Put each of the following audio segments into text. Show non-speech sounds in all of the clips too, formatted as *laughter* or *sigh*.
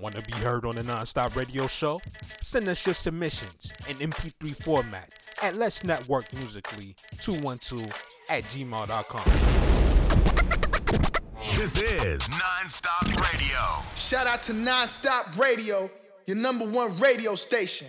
Want to be heard on the Nonstop Radio Show? Send us your submissions in MP3 format at Let's Network Musically 212 at gmail.com. This is Nonstop Radio. Shout out to Nonstop Radio, your number one radio station.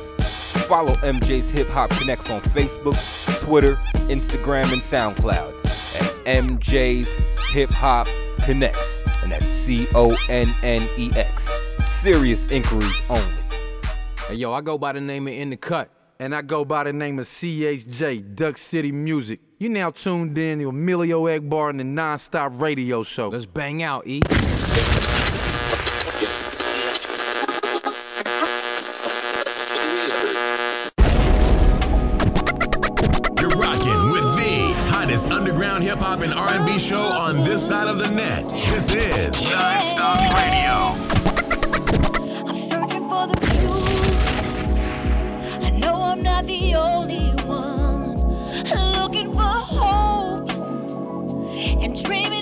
Follow MJ's Hip Hop Connects on Facebook, Twitter, Instagram, and SoundCloud at MJ's Hip Hop Connects, and that's C O N N E X. Serious inquiries only. Hey, yo, I go by the name of In the Cut. And I go by the name of CHJ, Duck City Music. You now tuned in to Emilio Egbar and the Nonstop Radio Show. Let's bang out, E. hop and R&B show on this side of the net. This is Nonstop Radio. I'm searching for the truth. I know I'm not the only one looking for hope and dreaming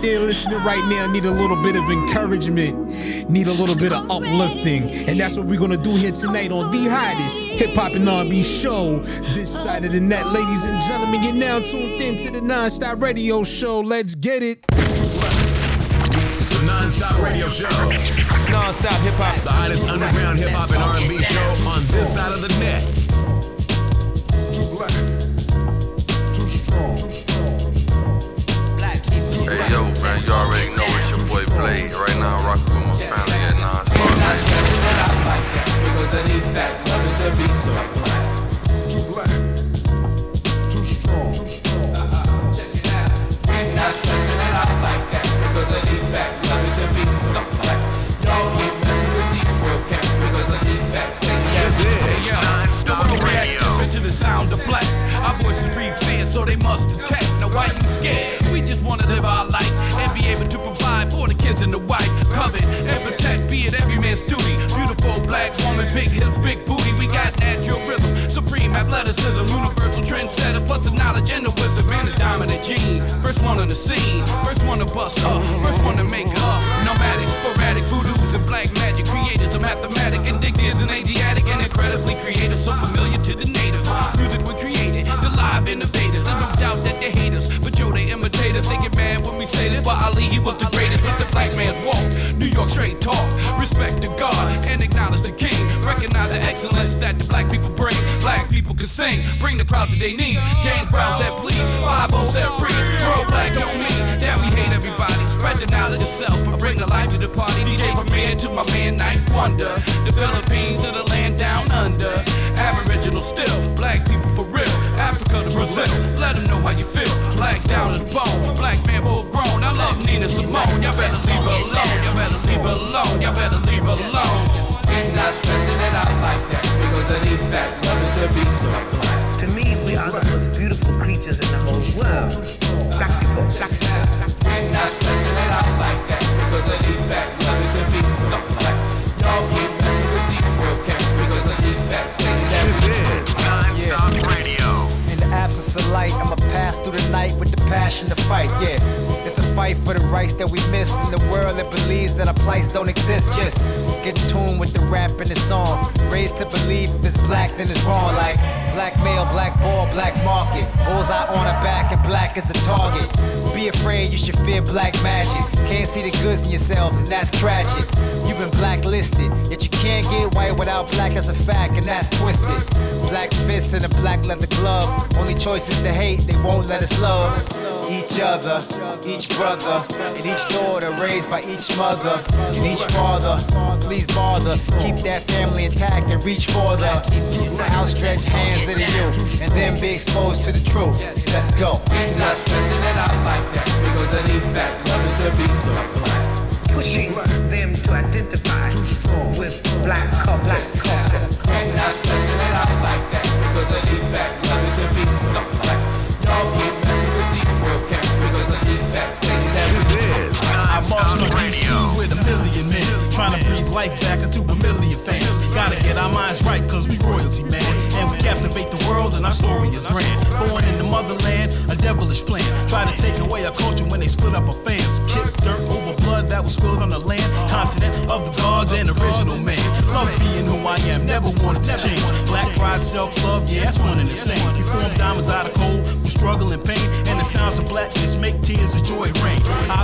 out there listening right now need a little bit of encouragement, need a little bit of uplifting, and that's what we're gonna do here tonight on the hottest hip hop and R&B show this side of the net, ladies and gentlemen. You're now tuned in to the Non-Stop Radio Show. Let's get it. The non-stop radio show. Non-stop hip hop. The hottest underground hip hop and R&B show on this side of the net. First one on the scene, first one to bust up, first one to make up. Nomadic, sporadic, voodoos and black magic creators of mathematic, enigmas and Asiatic and incredibly creative, so familiar to the natives. Music we created, the live innovators. There's no doubt that they hate us, but yo, they imitate us. They get mad when we say this. But Ali, he was the greatest with the black man's walk. New York straight talk, respect to God and acknowledge the king. Recognize the excellence people can sing, bring the crowd to their knees. James Brown said, please. 5 said, free. World black don't mean that we hate everybody. Spread the knowledge of self and bring the life to the party. DJ Premier to my man Night Wonder. The Philippines to the land down under. Aboriginal still, black people for real. Africa to Brazil, let them know how you feel. Black down to the bone, black man full grown. I love Nina Simone. Y'all better leave her alone. Y'all better leave her alone. Y'all better leave her alone. And not stressing it out like that because love to be so. To me, we are the most beautiful creatures in the whole world. Rights that we missed in the world that believes that our plights don't exist. Just get in tune with the rap and the song. Raised to believe if it's black, then it's wrong. Like black male, black ball, black market. Bullseye on our back and black is the target. Be afraid, you should fear black magic. Can't see the goods in yourselves, and that's tragic. You've been blacklisted, yet you can't get white without black as a fact, and that's twisted. Black fists and a black leather glove. Only choice is to hate, they won't let us love each other, each brother, and each daughter raised by each mother and each father. Please bother, keep that family intact and reach for the outstretched hands of the youth, and then be exposed to the truth. Let's go. And not stressing it out like that because of the fact love to be so black. Pushing them to identify with black culture. Black culture. And not stressing it out like that because of the fact love non-stop radio. with a million men trying to breathe life back into a million fans. Gotta get our minds right, cause we royalty, man. And we captivate the world, and our story is grand. Born in the motherland, a devilish plan. Try to take away our culture when they split up our fans. Kick dirt over blood that was spilled on the land. Continent of the gods and original man. Love being who I am, never wanted to change. Black pride, self love, yeah, that's one and the same. We form diamonds out of coal, we struggle in pain. And the sounds of blackness make tears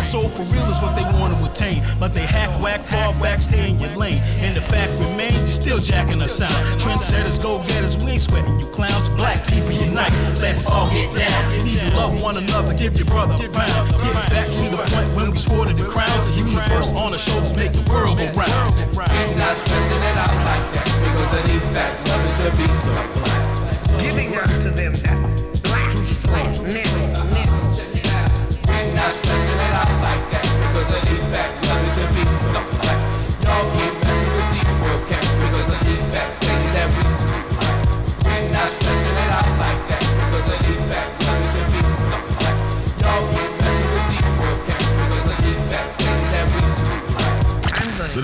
soul for real is what they want to attain. But they hack, whack, fall back, stay in your lane. And the fact remains, you're still jacking us out. Trendsetters, go getters, we ain't sweating you clowns. Black people unite, let's all get down. Need to love one another, give your brother a pound. Get back to the point when we swore to the crowns. The universe on our shoulders, make the world go round. And not stressing it out like that because of the fact love it to be so black. Giving unto them that because the love it to be so black. Y'all keep messing with these world cats because the fact saying that we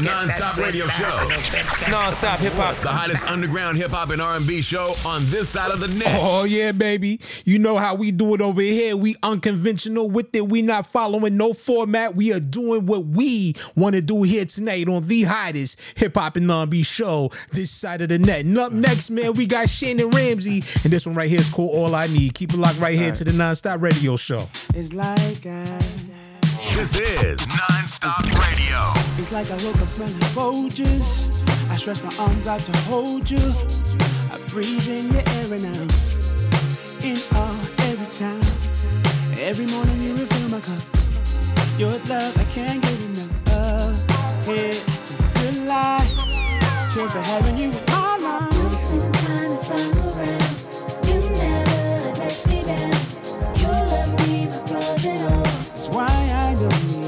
non-stop Non-stop radio show. Non-stop hip hop. The hottest underground hip hop and R&B show on this side of the net. Oh yeah, baby. You know how we do it over here. We unconventional with it. We not following no format. We are doing what we want to do here tonight on the hottest hip hop and R&B show this side of the net. And up next, man, we got Shannon Ramsey, and this one right here is called All I Need. Keep it locked right here to the Non-Stop Radio Show. It's like I, This is Non-Stop Radio. it's like I woke up smelling Folgers. I stretch my arms out to hold you. I breathe in your air and out, in all every time. Every morning you refill my cup. Your love I can't get enough of. Here's to good life. Cheers to having you in my life. That's why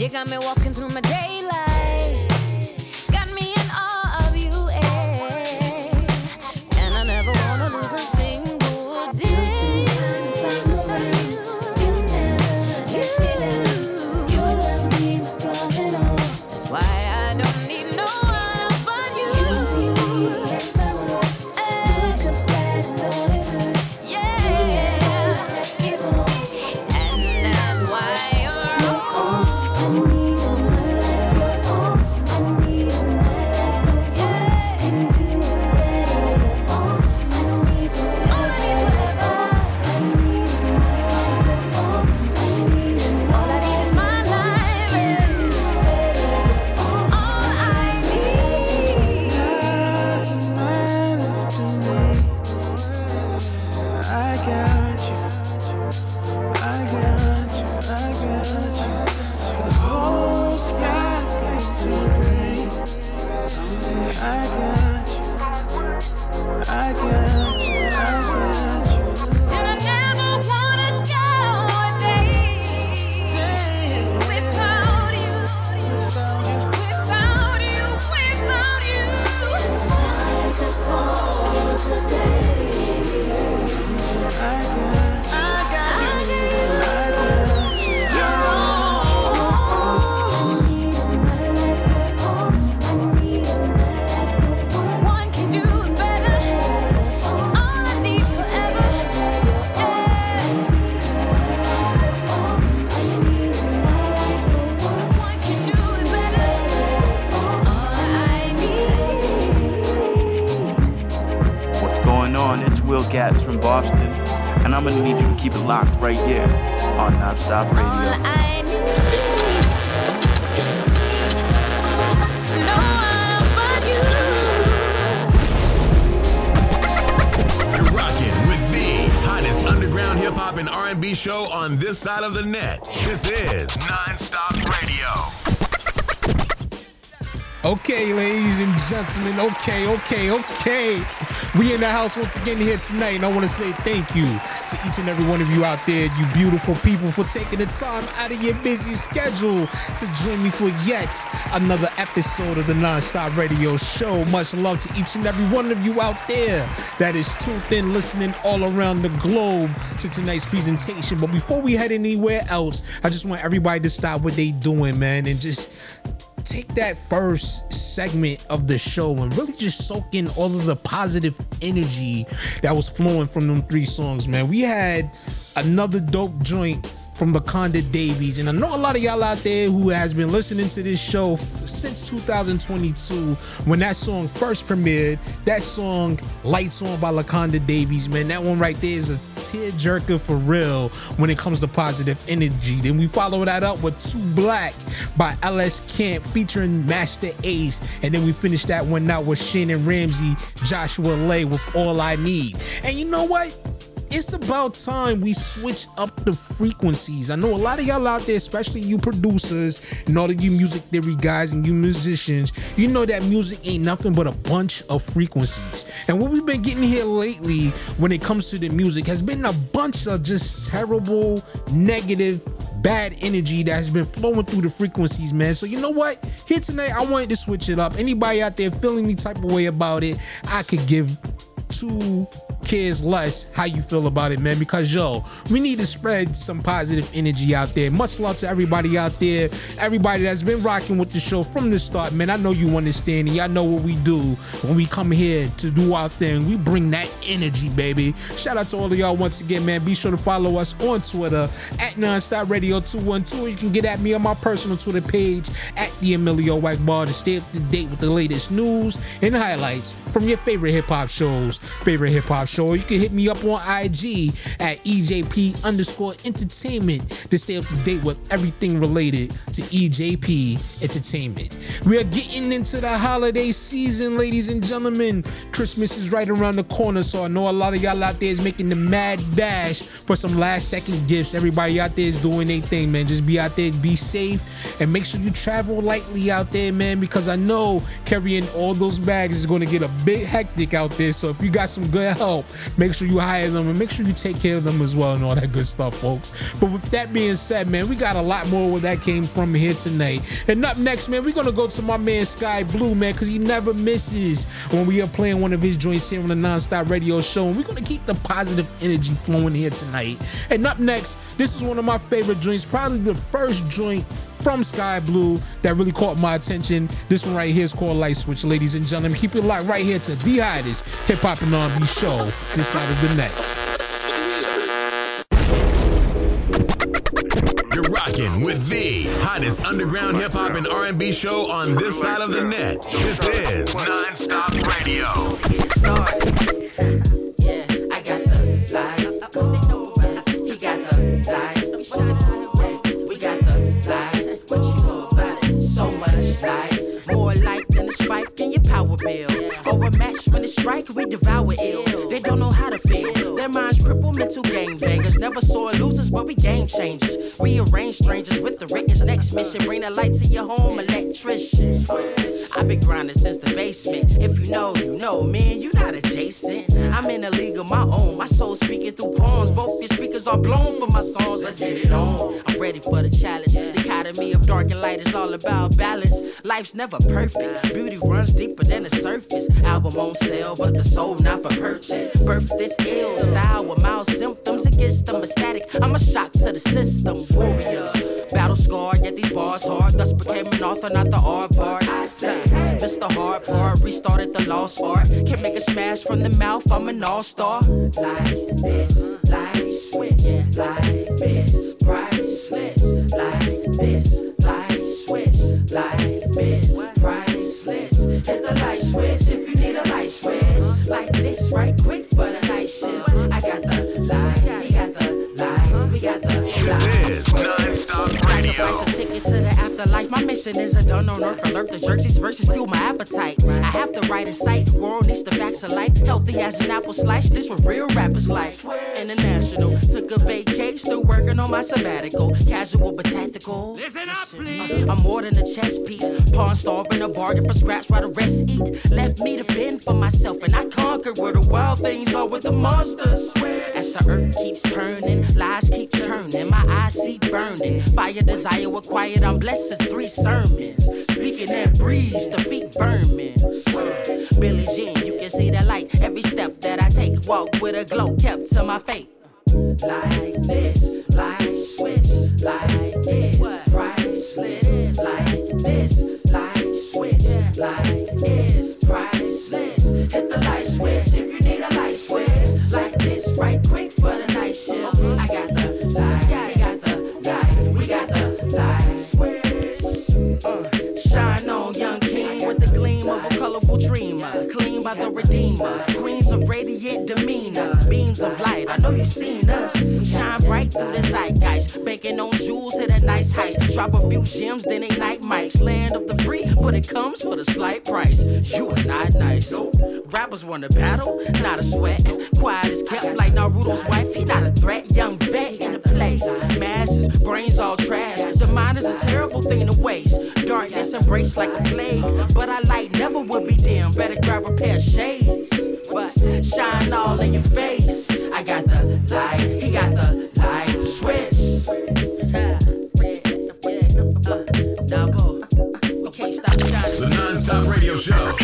You got me walking through my daylight, side of the net. This is Non-Stop Radio. Okay, ladies and gentlemen. Okay, okay, okay. We in the house once again here tonight, and I want to say thank you to each and every one of you out there, you beautiful people, for taking the time out of your busy schedule to join me for yet another episode of the Non-Stop Radio Show. Much love to each and every one of you out there that is tuned in, listening all around the globe to tonight's presentation. But before we head anywhere else, I just want everybody to stop what they're doing, man, and just take that first segment of the show and really just soak in all of the positive energy that was flowing from them three songs, man. We had another dope joint from Laconda Davies. And I know a lot of y'all out there who has been listening to this show f- since 2022 when that song first premiered. That song, Lights On by Laconda Davies, man, that one right there is a tearjerker for real when it comes to positive energy. Then we follow that up with Too Black by LS Camp featuring Masta Ace. And then we finish that one out with Shannon Ramsey, Joshua Lay with All I Need. And you know what? It's about time we switch up the frequencies. I know a lot of y'all out there, especially you producers and all of you music theory guys and you musicians, you know that music ain't nothing but a bunch of frequencies. And what we've been getting here lately when it comes to the music has been a bunch of just terrible, negative, bad energy that has been flowing through the frequencies, man. So you know what? Here tonight, I wanted to switch it up. Anybody out there feeling any type of way about it, I could give two cares less how you feel about it, man. Because yo, we need to spread some positive energy out there. Much love to everybody out there, everybody that's been rocking with the show from the start, man. I know you understand, and y'all know what we do when we come here to do our thing. We bring that energy, baby. Shout out to all of y'all once again, man. Be sure to follow us on Twitter at Nonstop Radio 212. You can get at me on my personal Twitter page at the Emilio White Bar to stay up to date with the latest news and highlights from your favorite hip hop shows, favorite hip hop show. You can hit me up on IG at EJP underscore entertainment to stay up to date with everything related to EJP Entertainment. We are getting into the holiday season, ladies and gentlemen. Christmas is right around the corner, so I know a lot of y'all out there is making the mad dash for some last second gifts. Everybody out there is doing their thing, man. Just be out there, be safe, and make sure you travel lightly out there, man, because I know carrying all those bags is going to get a bit hectic out there. So if you got some good help, make sure you hire them and make sure you take care of them as well and all that good stuff, folks. But with that being said, man, we got a lot more where that came from here tonight. And up next, man, we're gonna go to my man Sky Blue, man, because he never misses when we are playing one of his joints here on the Nonstop Radio Show. And we're gonna keep the positive energy flowing here tonight. And up next, this is one of my favorite joints, probably the first joint from Sky Blue that really caught my attention. This one right here is called Light Switch, ladies and gentlemen. Keep it locked right here to the hottest hip hop and R&B show this side of the net. You're rocking with the hottest underground hip hop and R&B show on this side of the net. This is Nonstop Radio. Yeah, I got the light. Bill. Or a match when it strike, we devour ill. They don't know how to feel. Their minds crippled, mental gangbangers. Never saw losers, but we game changers. Rearrange strangers with the Rickers. Next mission, bring the light to your home, electrician. I've been grinding since the basement. If you know, you know, man, you not adjacent. I'm in a league of my own. My soul speaking through poems. Both your speakers are blown for my songs. Let's get it on. I'm ready for the challenge. The academy of dark and light is all about balance. Life's never perfect. Beauty runs deeper than the surface. Album on sale, but the soul not for purchase. Birth this ill style with mild symptoms against them ecstatic. I'm a shock to the system. Warrior. Battle scarred, yet these bars hard. Thus became an author, not the art part. I say, Mr. Hard Part, restarted the lost art. Can make a smash from the mouth, I'm an all star. Like this, light switch. Life is priceless. My mission is a done on earth. Alert the Xerxes versus fuel my appetite. I have the right insight. World needs the facts of life. Healthy as an apple slice. This what real rappers like. International. Took a vacation. Still working on my sabbatical. Casual but tactical. Listen up, uh, please. I'm more than a chess piece. Pawn starving a bargain for scraps while the rest eat. Left me to fend for myself. And I conquered where the wild things are with the monsters. As the earth keeps turning, lies keep turning. My eyes see burning. Fire desire required. I'm blessed as three sermons. Speaking that breeze, the feet burning. Billie Jean, you can see the light. Every step that I take, walk with a glow kept to my fate. Like this, like switch, like this, priceless. Like this, like switch, like mother redeemer. Queens of radiant demeanor, beams of light. I know you've seen us. Shine bright through the zeitgeist. Baking on jewels, hit a nice heist. Drop a few gems, then night mics. Land of the free, but it comes with a slight price. You are not nice. Rappers want to battle, not a sweat. Quiet is kept like Naruto's wife. He not a threat. Young bet in the place. Masses, brains all trash. The mind is a terrible thing to waste. Darkness embraced like a plague. But I light never would be dim. Better grab a pair of shades. But shine all in your face. I got the light, he got the light switch. The non-stop radio show.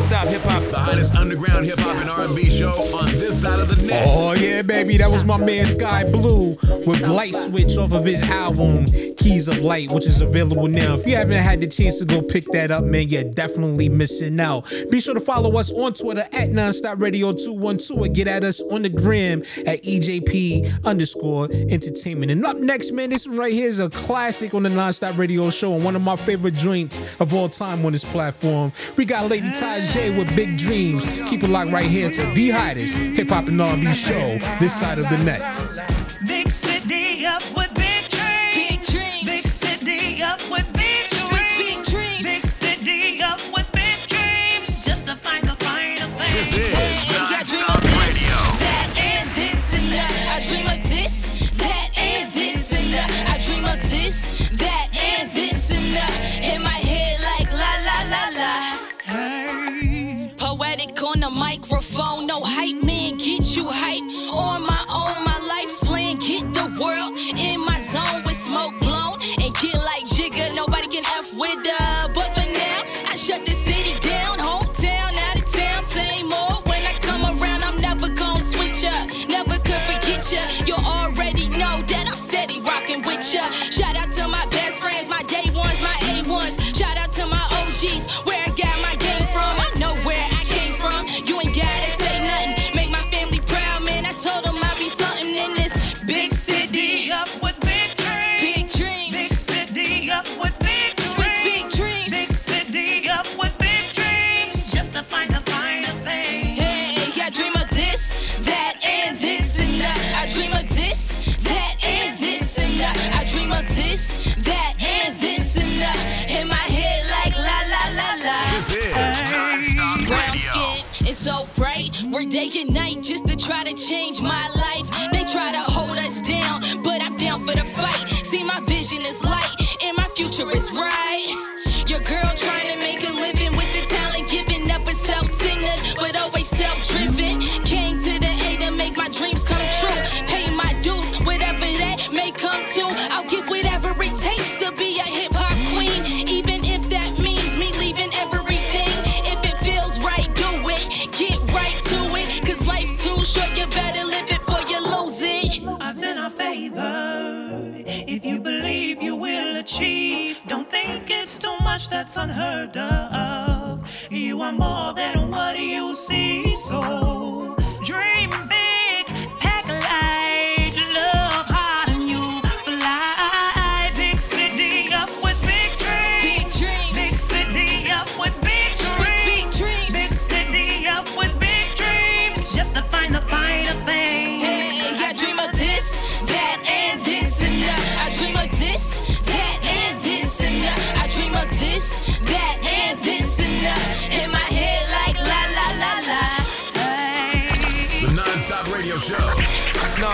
Non-stop hip hop. The hottest underground hip hop and R&B show on this side of the net. Oh yeah, baby, that was my man Sky Blue with Light Switch off of his album Keys of Light, which is available now. If you haven't had the chance to go pick that up, man, you're definitely missing out. Be sure to follow us on Twitter at Nonstop Radio 212 and get at us on the gram at EJP underscore entertainment. And up next, man, this right here is a classic on the Nonstop Radio show and one of my favorite joints of all time on this platform. We got Lady With Big Dreams. Keep it locked right here to the hottest hip hop and R&B show this side of the net. Up with on the microphone, no hype man, get you hype. Just to try to change my life. They try to hold us down, but I'm down for the fight. See, my vision is light, and my future is right. Unheard of. You are more than what you see, so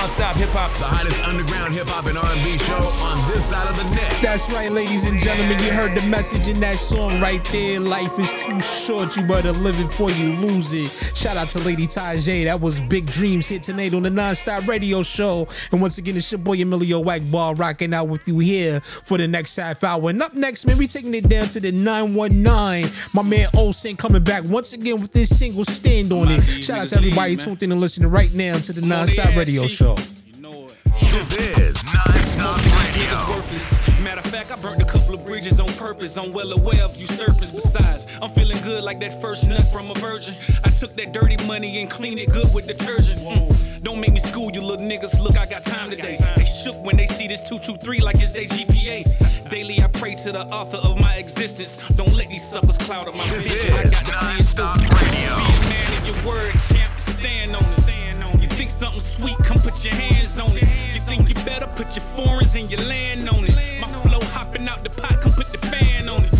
Non-stop hip hop. The hottest underground hip hop and R&B show on this side of the net. That's right, ladies and gentlemen. You heard the message in that song right there. Life is too short. You better live it before you lose it. Shout out to Lady Tajay. That was Big Dreams hit tonight on the Nonstop Radio Show. And once again, it's your boy Emilio Egbar rocking out with you here for the next half hour. And up next, man, we taking it down to the 919. My man Olsen coming back once again with this single stand on it. Shout out to everybody tuned in and listening right now to the Nonstop Radio Show. This is non-stop radio. Matter of fact, I burnt a couple of bridges on purpose. I'm well aware of usurpers. Besides, I'm feeling good like that first nut from a virgin. I took that dirty money and cleaned it good with detergent. Mm. Don't make me school you little niggas. Look, I got time today. They shook when they see this 223 like it's their GPA. Daily I pray to the author of my existence. Don't let these suckers cloud up my This vision. I is got the non-stop radio. Be a man of your word, champ. Stand on it. Think something sweet? Come put your hands on it. You think you better? Put your foreigns and your land on it. My flow hopping out the pot. Come put the fan on it.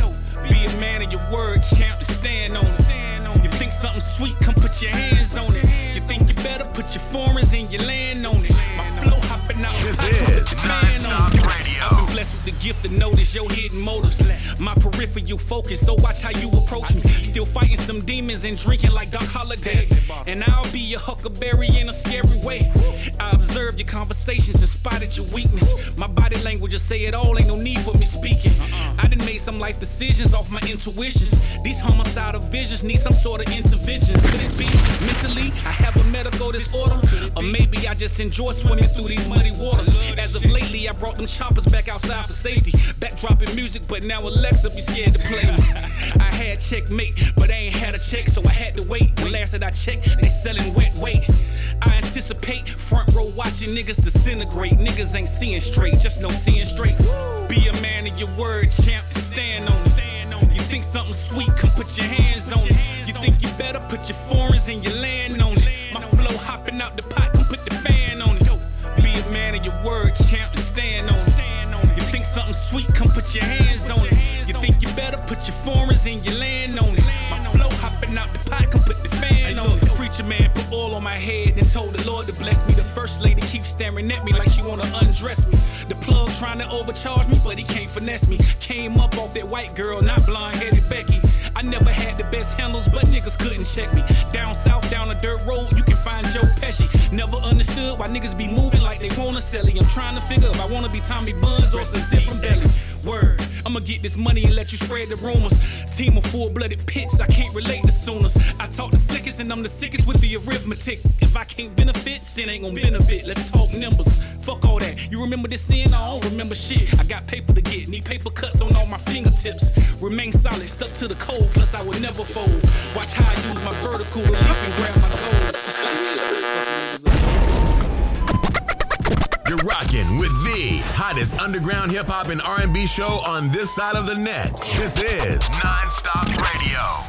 Be a man of your word, champ. Stand on it. You think something sweet? Come put your hands on it. You think you better? Put your foreigns and your land on it. My flow hopping out This pot. Come put is the fan on non-stop radio. I've been blessed with the gift to notice your hidden motives. My peripheral focus, so watch how you approach me. Still fighting some demons and drinking like Doc Holliday. And I'll be your huckleberry in a scary way. I observed your conversations and spotted your weakness. My body language will say it all, ain't no need for me speaking. Uh-uh. I done made some life decisions off my intuitions. These homicidal visions need some sort of intervention. Could it be mentally I have a medical disorder? Or maybe I just enjoy swimming through these muddy waters. As of lately, I brought them choppers back outside for safety. Backdropping music, but now Alexa be scared to play me. *laughs* I had checkmate, but I ain't had a check, so I had to wait. The last that I checked, they selling wet weight. I anticipate front row watching niggas disintegrate. Niggas ain't seeing straight, just no seeing straight. Be a man of your word, champ, and stand on it. You think something sweet, come put your hands on it. You think you better, put your foreigns and your land on it. Hopping out the pot, come put the fan on it. Be a man of your word, champ, and stand on it. You think something sweet, come put your hands on it. You think you better, put your foreigns and your land on it. My flow hopping out the pot, come put the fan on it. Preacher man put oil on my head and told the Lord to bless me. The first lady keeps staring at me like she wanna undress me. The plug trying to overcharge me, but he can't finesse me. Came up off that white girl, not blonde headed Becky. I never had the best handles, but niggas couldn't check me. Down south, down a dirt road, you can find Joe Pesci. Never understood why niggas be moving like they wanna sell it. I'm trying to figure if I wanna be Tommy Buns or Sincere from Belly. Word, I'ma get this money and let you spread the rumors. Team of full blooded pits, I can't relate to sooners. Slickest and I'm the sickest with the arithmetic. If I can't benefit, sin ain't gon' benefit. Let's talk numbers. Fuck all that. You remember this sin? I don't remember shit. I got paper to get, need paper cuts on all my fingertips. Remain solid, stuck to the code, plus I would never fold. Watch how I use my vertical to leap and grab my You're rocking with the hottest underground hip hop and R&B show on this side of the net. This is Non-Stop Radio.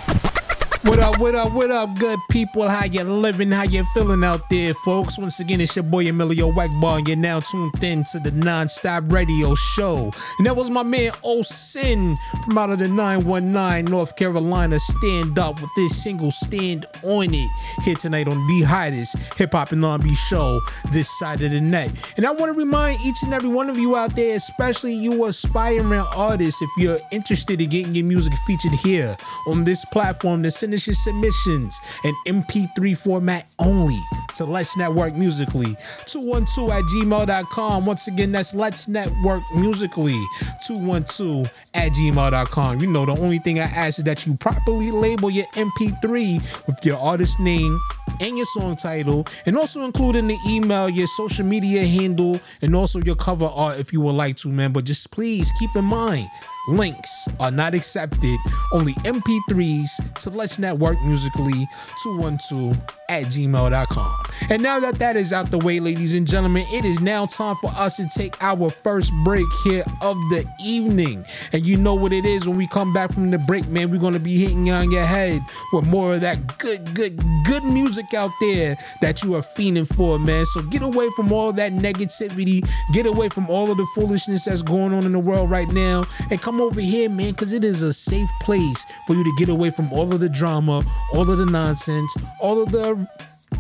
What up, what up, what up, good people? How you living? How you feeling out there, folks? Once again, it's your boy Emilio Egbar, and you're now tuned in to the Non-Stop Radio Show. And that was my man Osin from out of the 919 North Carolina. Stand up with this single Stand On It here tonight on the hottest hip hop and R&B show this side of the net. And I want to remind each and every one of you out there, especially you aspiring artists, if you're interested in getting your music featured here on this platform, to send your submissions in MP3 format only to Let's Network Musically 212 at gmail.com. Once again, that's Let's Network Musically 212 at gmail.com. You know, the only thing I ask is that you properly label your MP3 with your artist name and your song title, and also include in the email your social media handle and also your cover art if you would like to, man. But just please keep in mind, links are not accepted. Only MP3s to Let's Network Musically 212 at gmail.com. And now that that is out the way, ladies and gentlemen, it is now time for us to take our first break here of the evening. And you know what it is when we come back from the break, man. We're gonna be hitting you on your head with more of that good, good, good music out there that you are fiending for, man. So get away from all that negativity, get away from all of the foolishness that's going on in the world right now, and come over here, man, because it is a safe place for you to get away from all of the drama, all of the nonsense, all of the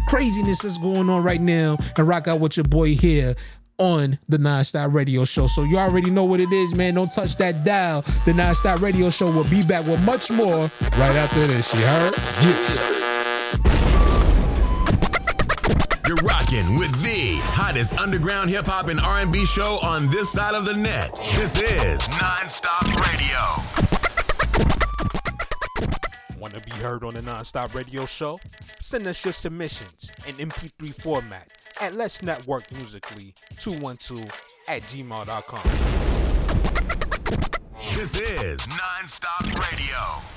craziness that's going on right now, and rock out with your boy here on the Non-Stop Radio Show. So you already know what it is, man. Don't touch that dial. The Non-Stop Radio Show will be back with much more right after this. You heard? Yeah. You're rocking with the hottest underground hip hop and R&B show on this side of the net. This is Non-Stop Radio. Want to be heard on the Non-Stop Radio Show? Send us your submissions in MP3 format at Let's Network Musically 212 at gmail.com. This is Non-Stop Radio.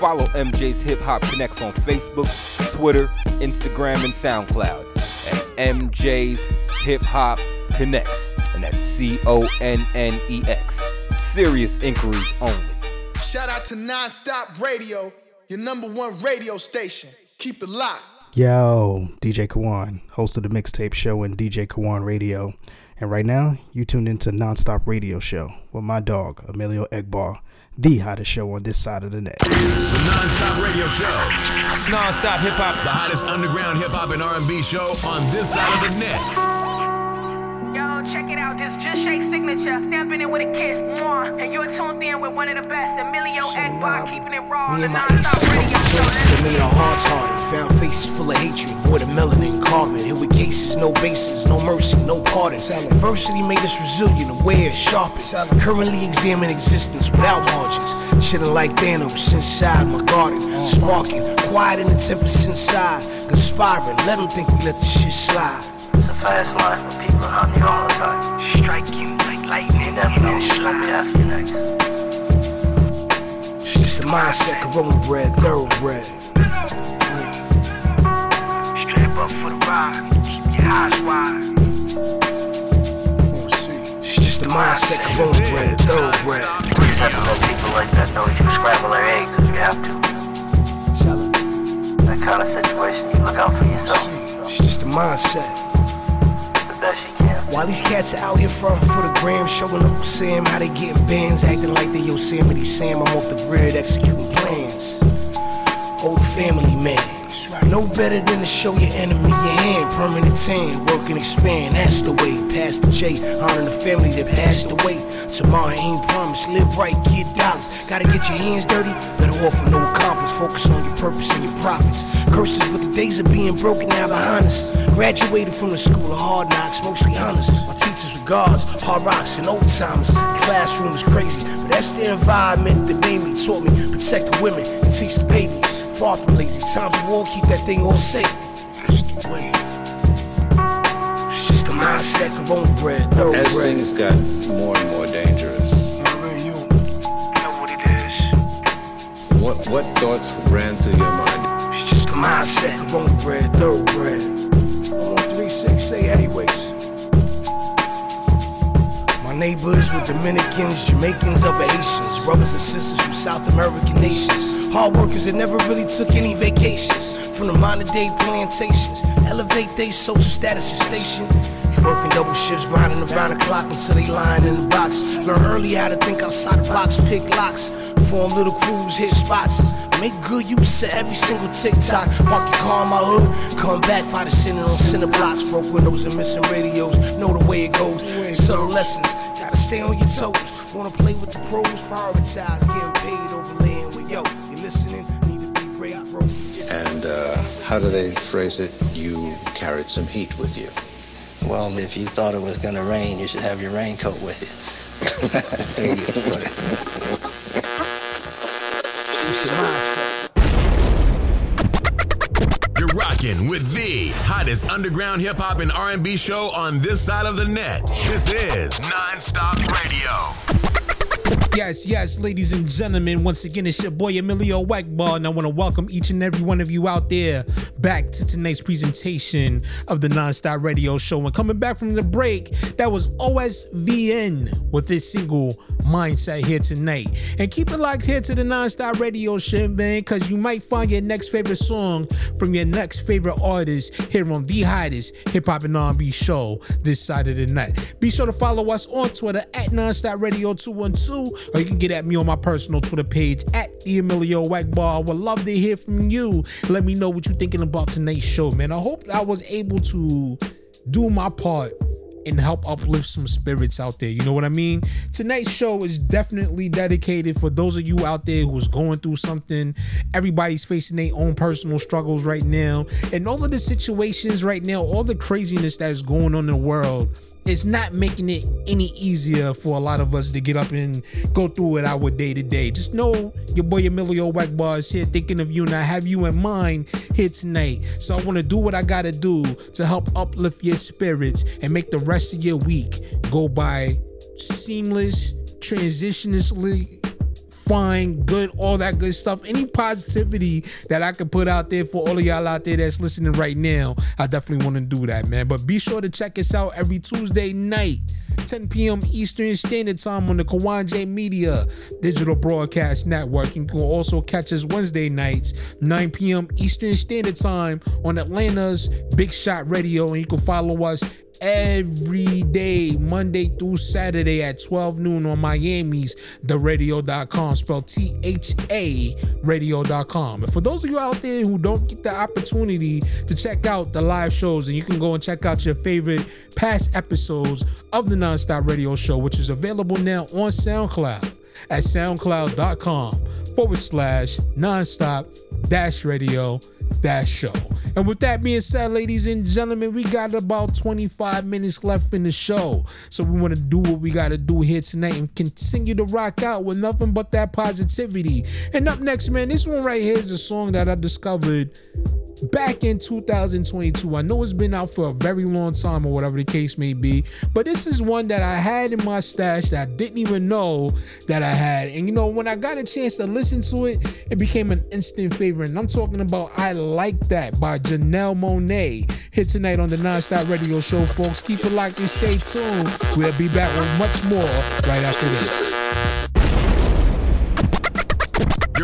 Follow MJ's Hip Hop Connects on Facebook, Twitter, Instagram, and SoundCloud at MJ's Hip Hop Connects, and that's C O N N E X. Serious inquiries only. Shout out to Nonstop Radio, your number one radio station. Keep it locked. Yo, DJ Kawon, host of the Mixtape Show and DJ Kawon Radio. And right now, you tuned into Nonstop Radio Show with my dog, Emilio Egbar, the hottest show on this side of the net. The non-stop radio show. Non-stop hip hop. The hottest underground hip hop and R&B show on this side of the net. Yo, check it out. This just shake signature. Stamping it with a kiss. Mwah. And you're tuned in with one of the best, Emilio Egbar, keeping it raw. Me and my non-stop aces radio places that made our hearts harder. Found faces full of hatred, void of melanin, carbon. Hit with cases, no bases, no mercy, no pardon. Adversity made us resilient, aware, sharpened. Currently examine existence without margins. Chilling like Thanos inside my garden. Uh-huh. Sparking, quiet in the tempest inside. Conspiring, let them think we let the shit slide. It's fast line with people around you all the time. Strike you like lightning You never and know then who's gonna be after you next. It's just the mindset, corona bred, thoroughbred. Strap up for the ride, keep your eyes wide. It's just the mindset, corona bred, thoroughbred. You never let people like that know you can scramble their eggs if you have to. That kind of situation, you look out for yourself. It's just the mindset. While these cats are out here front for the gram, showing up Sam, how they getting bands, acting like they Yosemite Sam. I'm off the grid executing plans. Old family man. No better than to show your enemy your hand. Permanent tan, work and expand. That's the way. Pass the J, honor the family that passed away. Tomorrow ain't promised. Live right, get dollars. Gotta get your hands dirty. Better offer no accomplice. Focus on your purpose and your profits. Curses, but the days of being broken now behind us. Graduated from the school of hard knocks, mostly honors. My teachers were guards, hard rocks, and old timers. The classroom was crazy, but that's the environment that made me, taught me. Protect the women and teach the babies. Far from lazy, times of war, keep that thing all safe. That's the way. It's just the mindset, corona bred, As thoroughbred. things got more and more dangerous, what what thoughts ran through your mind? It's just the mindset, corona bred, thoroughbred. 136, say anyways. My neighbors were Dominicans, Jamaicans, other Haitians, brothers and sisters from South American nations. Hard workers that never really took any vacations from the modern day plantations. Elevate their social status and station. Working double shifts, grinding around the clock until they lying in the box. Learn early how to think outside the box, pick locks, form little crews, hit spots. Make good use of every single TikTok. Park your car in my hood, come back, find a center on center blocks. Broke windows and missing radios, know the way it goes. Subtle lessons, gotta stay on your toes. Wanna play with the pros, prioritize getting paid over And uh, how do they phrase it? You carried some heat with you. Well, if you thought it was gonna rain, you should have your raincoat with you. *laughs* you put it. Just the mindset. You're rocking with the hottest underground hip hop and R&B show on this side of the net. This is Non-Stop Radio. Yes, yes, ladies and gentlemen, once again, it's your boy Emilio Egbar, and I want to welcome each and every one of you out there back to tonight's presentation of the Nonstop Radio Show. And coming back from the break, that was OSVN with this single Mindset here tonight. And keep it locked here to the Nonstop Radio Show, man, because you might find your next favorite song from your next favorite artist here on the hottest hip hop and R&B show this Saturday night. Be sure to follow us on Twitter at Nonstop Radio 212 or you can get at me on my personal Twitter page at the Emilio Egbar. I would love to hear from you. Let me know what you're thinking about tonight's show, man. I hope I was able to do my part and help uplift some spirits out there. You know what I mean? Tonight's show is definitely dedicated for those of you out there who's going through something. Everybody's facing their own personal struggles right now. And all of the situations right now, all the craziness that's going on in the world it's not making it any easier for a lot of us to get up and go through it our day to day. Just know your boy Emilio Egbar is here thinking of you, and I have you in mind here tonight. So I want to do what I gotta do to help uplift your spirits and make the rest of your week go by seamless, transitionlessly fine, good, all that good stuff. Any positivity that I can put out there for all of y'all out there that's listening right now, I definitely want to do that, man. But be sure to check us out every Tuesday night. 10 p.m. Eastern Standard Time on the Kawon J Media Digital Broadcast Network. You can also catch us Wednesday nights, 9 p.m. Eastern Standard Time on Atlanta's Big Shot Radio. And you can follow us every day, Monday through Saturday at 12 noon on Miami's ThaRadio.com, spelled T H A Radio.com. And for those of you out there who don't get the opportunity to check out the live shows, and you can go and check out your favorite past episodes of the Nonstop Radio Show, which is available now on SoundCloud at soundcloud.com forward slash nonstop dash radio dash show. And with that being said, ladies and gentlemen, we got about 25 minutes left in the show. So we want to do what we got to do here tonight and continue to rock out with nothing but that positivity. And up next, man, this one right here is a song that I discovered back in 2022. I know it's been out for a very long time or whatever the case may be, but this is one that I had in my stash that I didn't even know that I had. And you know, when I got a chance to listen to it, it became an instant favorite. And I'm talking about I Like That by Janelle Monáe. Here tonight on the Nonstop Radio Show, folks. Keep it locked and stay tuned. We'll be back with much more right after this.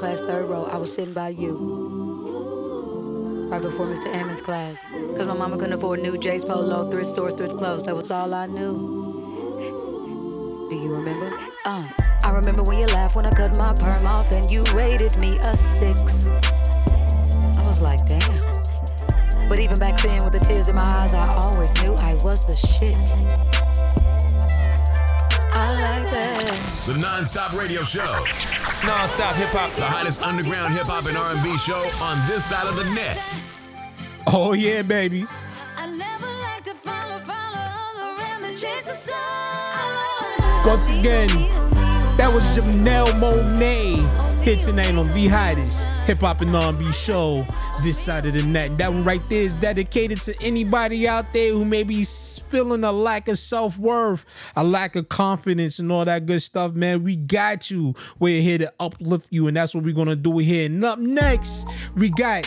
Class, third row. I was sitting by you. Right before Mr. Ammons' class. Cause my mama couldn't afford new J's Polo, thrift store, thrift clothes. That was all I knew. Do you remember? Uh, I remember when you laughed when I cut my perm off and you rated me a six. I was like, damn. But even back then, with the tears in my eyes, I always knew I was the shit. I like that. The non-stop radio show. Non-stop hip hop. The hottest underground hip hop and R&B show on this side of the net. Oh yeah, baby. Once again, that was Janelle Monáe. Hits tonight on the hottest hip hop and R&B show this side of the net. That one right there is dedicated to anybody out there who may be feeling a lack of self worth, a lack of confidence, and all that good stuff. Man, we got you. We're here to uplift you, and that's what we're gonna do here. And up next, we got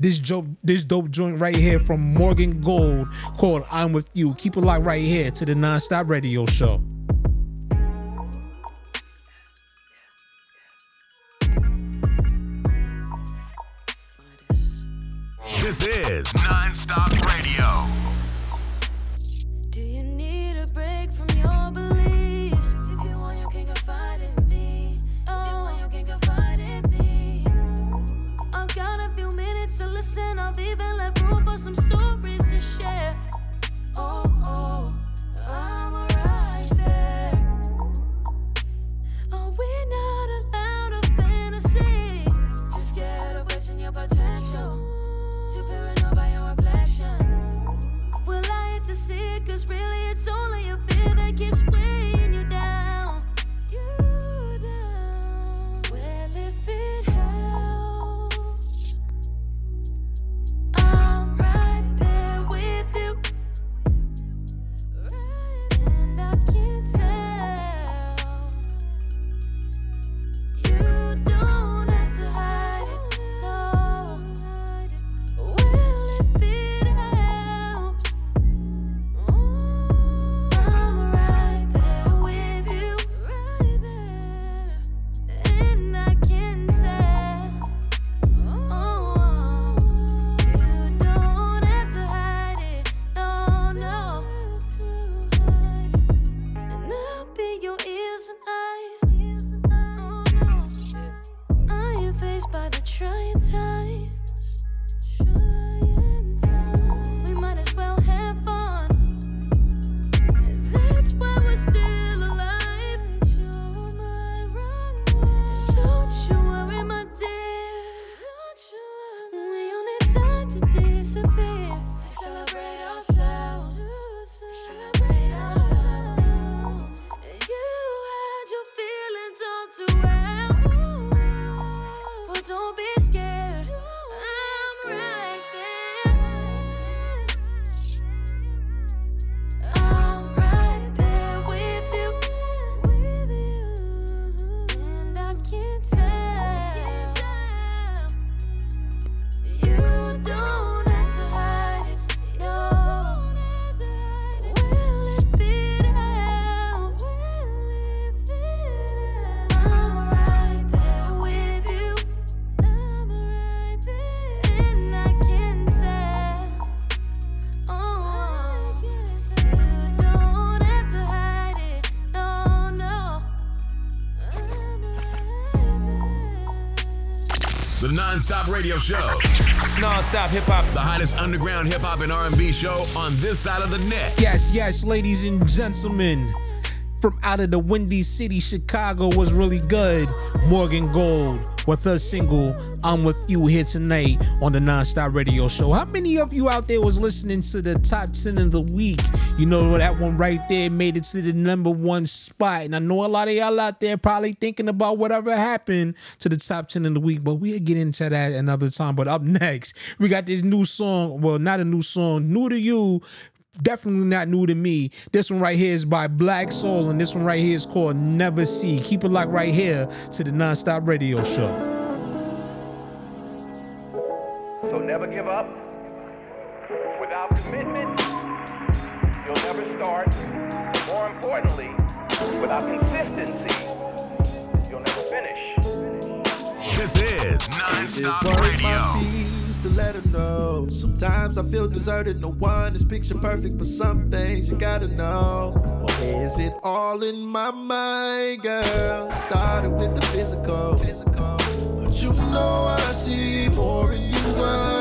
this dope, this dope joint right here from Morgan Gold called "I'm with You." Keep it locked right here to the Nonstop Radio Show. This is non-stop radio. Cause really it's only show. Non-stop hip hop. The hottest underground hip hop and R&B show on this side of the net. Yes, yes, ladies and gentlemen. From out of the Windy City, Chicago was really good. Morgan Gold with her single I'm With You here tonight on the Nonstop Radio Show. How many of you out there was listening to the top 10 of the week? You know that one right there made it to the number one spot. And I know a lot of y'all out there probably thinking about whatever happened to the top 10 of the week, but we'll get into that another time. But up next, we got this new song. Well, not a new song, new to you definitely not new to me. This one right here is by Black Soul, and this one right here is called Never See. Keep it locked right here to the Nonstop Radio Show. So never give up. Without commitment, you'll never start. More importantly, without consistency, you'll never finish. This is Nonstop Work Radio. To let her know. Sometimes I feel deserted. No one is picture perfect, but some things you gotta know. Or is it all in my mind, girl? Started with the physical. But you know I see more in you. I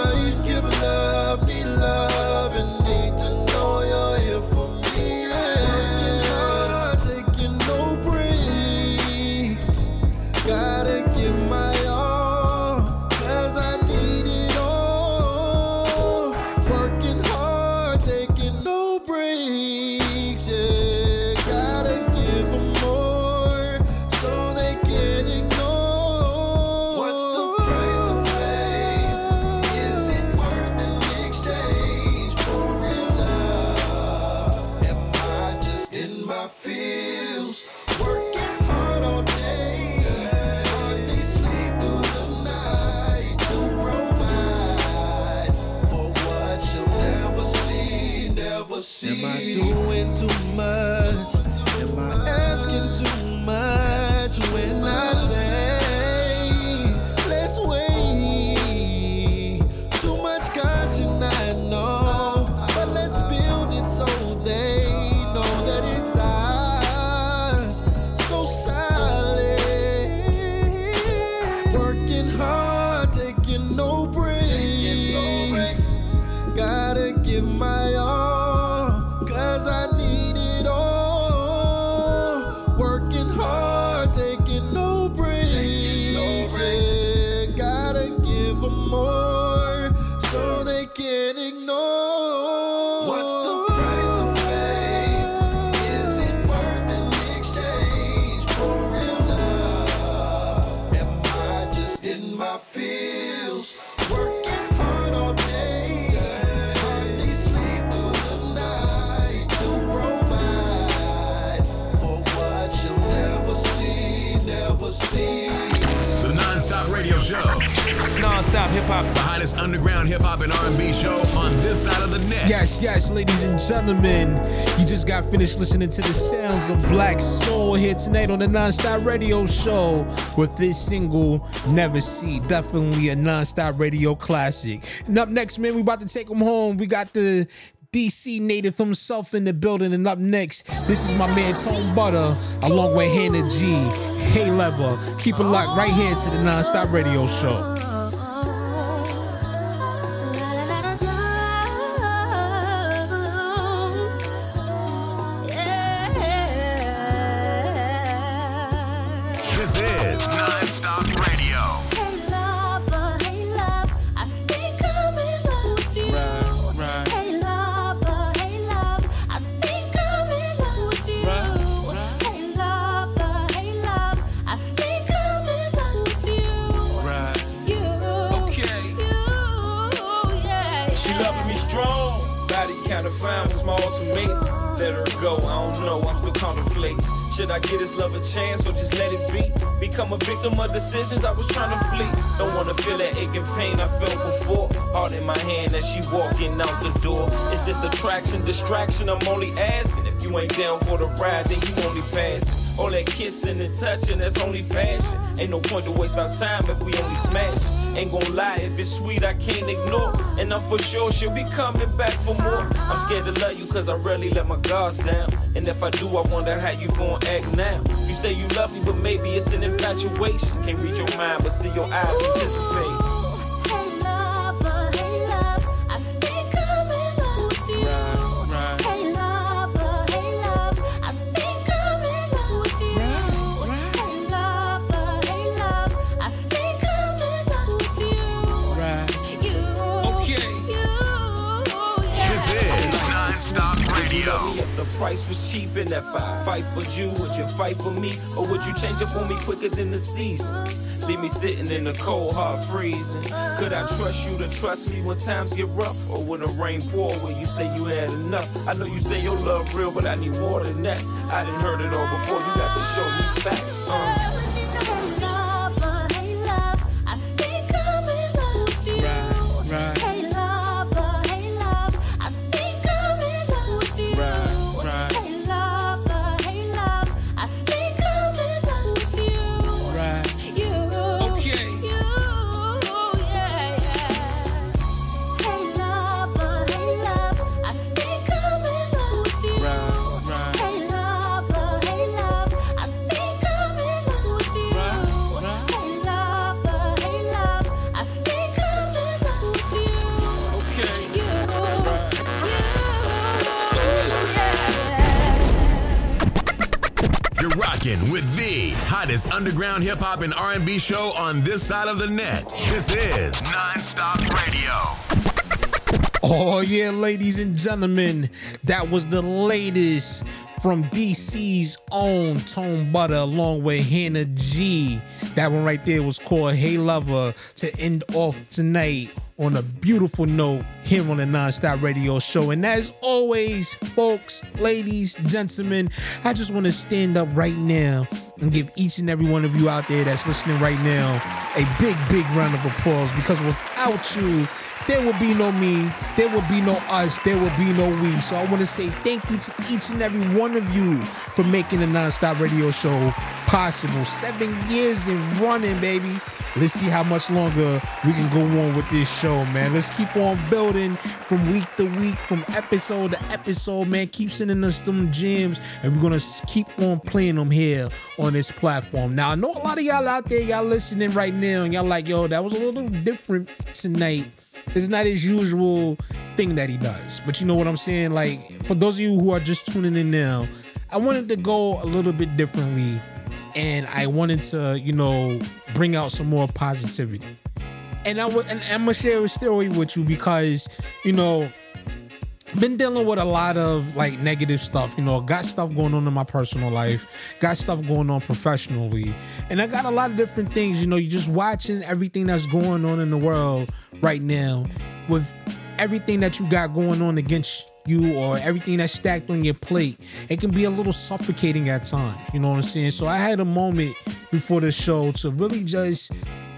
Nonstop hip hop. The hottest underground hip hop and R&B show on this side of the net. Yes, yes, ladies and gentlemen. You just got finished listening to the sounds of Black Soul here tonight on the Nonstop Radio Show with this single, Never See. Definitely a Nonstop Radio classic. And up next, man, we about to take them home. We got the DC native himself in the building. And up next, this is my man Tone Butter along with Hannah G. Hey Lover. Keep it locked right here to the Nonstop Radio Show. Let her go, I don't know, I'm still contemplating. Should I give this love a chance or just let it be? Become a victim of decisions I was trying to flee. Don't wanna feel that aching pain I felt before. Heart in my hand as she walking out the door. Is this attraction, distraction? I'm only asking. If you ain't down for the ride, then you only passing. All that kissing and touching, that's only passion. Ain't no point to waste our time if we only smash. Ain't gon' lie, if it's sweet, I can't ignore. And I'm for sure she'll be coming back for more. I'm scared to love you cause I rarely let my guards down. And if I do, I wonder how you gon' act now. You say you love me, but maybe it's an infatuation. Can't read your mind, but see your eyes anticipate. Price was cheap in that fight, fight for you, would you fight for me? Or would you change up on me quicker than the season? Leave me sitting in the cold, hard freezing. Could I trust you to trust me when times get rough? Or would the rain pour when you say you had enough? I know you say your love real, but I need more than that. I didn't heard it all before, you got to show me facts. Uh. Rocking with the hottest underground hip hop and R&B show on this side of the net. This is Nonstop Radio. Oh, yeah, ladies and gentlemen, that was the latest from DC's own Tone Butter along with Hannah G. That one right there was called Hey Lover to end off tonight on a beautiful note here on the Nonstop Radio Show. And as always, folks, ladies, gentlemen, I just want to stand up right now and give each and every one of you out there that's listening right now a big, big round of applause because without you, there will be no me, there will be no us, there will be no we. So I want to say thank you to each and every one of you for making the Nonstop Radio Show possible. Seven years in running, baby. Let's see how much longer we can go on with this show, man. Let's keep on building from week to week, from episode to episode, man. Keep sending us them gems, and we're gonna keep on playing them here on this platform. Now, I know a lot of y'all out there, y'all listening right now, and y'all like, yo, that was a little different tonight. It's not his usual thing that he does. But you know what I'm saying? Like, for those of you who are just tuning in now, I wanted to go a little bit differently and I wanted to, you know, bring out some more positivity. And I would, and I'm gonna share a story with you because, you know, been dealing with a lot of like negative stuff. You know, got stuff going on in my personal life, got stuff going on professionally, and I got a lot of different things. You know, you're just watching everything that's going on in the world right now with everything that you got going on against you or everything that's stacked on your plate, it can be a little suffocating at times. You know what I'm saying? So I had a moment before the show to really just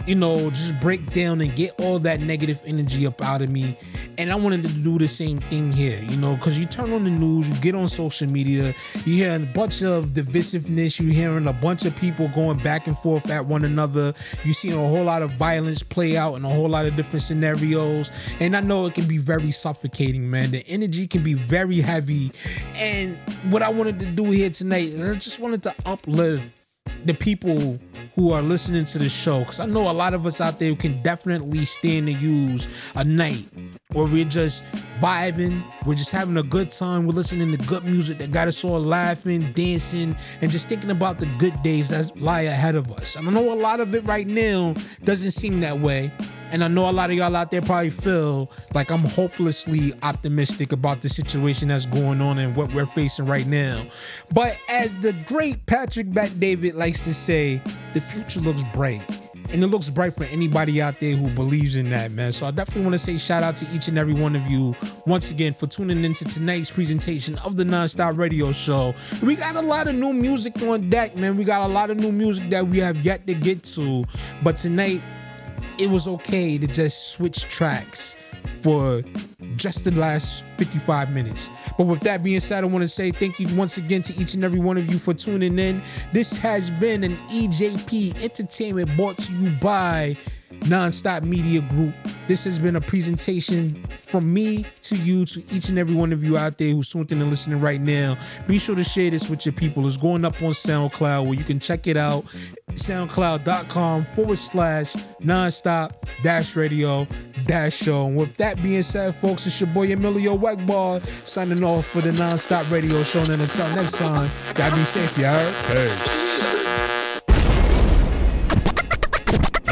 you know, just break down and get all that negative energy up out of me. And I wanted to do the same thing here, you know, because you turn on the news, you get on social media, you hear a bunch of divisiveness, you hearing a bunch of people going back and forth at one another, you seeing a whole lot of violence play out in a whole lot of different scenarios. And I know it can be very suffocating, man. The energy can be very heavy. And what I wanted to do here tonight, is I just wanted to uplift the people who are listening to the show because I know a lot of us out there can definitely stand to use a night where we're just vibing, we're just having a good time, we're listening to good music that got us all laughing, dancing, and just thinking about the good days that lie ahead of us. And I know a lot of it right now doesn't seem that way. And I know a lot of y'all out there probably feel like I'm hopelessly optimistic about the situation that's going on and what we're facing right now. But as the great Patrick Bet David likes to say, the future looks bright. And it looks bright for anybody out there who believes in that, man. So I definitely want to say shout out to each and every one of you once again for tuning into tonight's presentation of the Nonstop Radio Show. We got a lot of new music on deck, man. We got a lot of new music that we have yet to get to. But tonight, it was okay to just switch tracks for just the last 55 minutes. But with that being said, I want to say thank you once again to each and every one of you for tuning in. This has been an EJP Entertainment brought to you by Nonstop Media Group. This has been a presentation from me to you, to each and every one of you out there who's tuned in and listening right now. Be sure to share this with your people. It's going up on SoundCloud where you can check it out. SoundCloud.com forward slash nonstop dash radio dash show. And with that being said, folks, it's your boy Emilio Egbar signing off for the Nonstop Radio Show. And until next time, y'all be safe, y'all. Peace.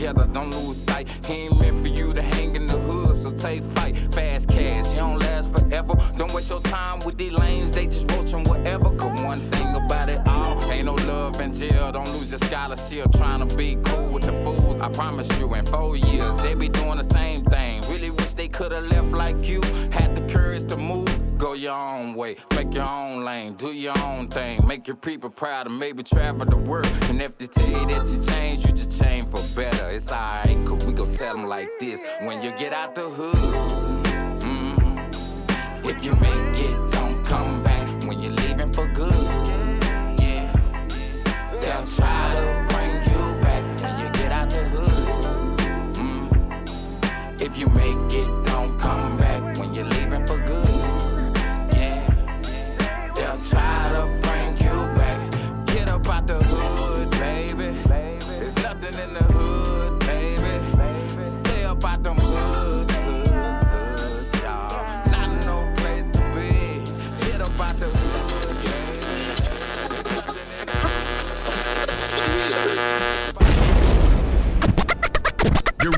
Together, don't lose sight. He ain't meant for you to hang in the hood, so take fight. Fast cash, you don't last forever. Don't waste your time with these lanes, they just roaching whatever. Cause one thing about it all, ain't no love in jail. Don't lose your scholarship trying to be cool with the fools. I promise you, in four years, they be doing the same thing. Really wish they could've left like you. Had the courage to move. Your own way, make your own lane, do your own thing, make your people proud and maybe travel the world. And if they tell you that you change, you just change for better. It's alright, cause we gon' tell them like this. When you get out the hood, mm, if you make it, don't come back when you're leaving for good. Yeah, they'll try to bring you back when you get out the hood. Mm, if you make it,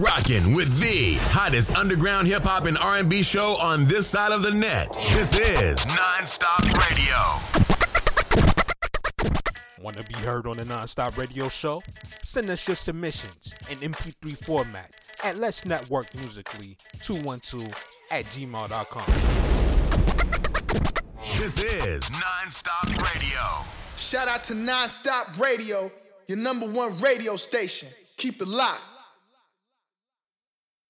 rocking with the hottest underground hip hop and R&B show on this side of the net. This is Nonstop Radio. Want to be heard on the Nonstop Radio Show? Send us your submissions in MP3 format at Let's Network Musically 212 at gmail.com. This is Nonstop Radio. Shout out to Nonstop Radio, your number one radio station. Keep it locked.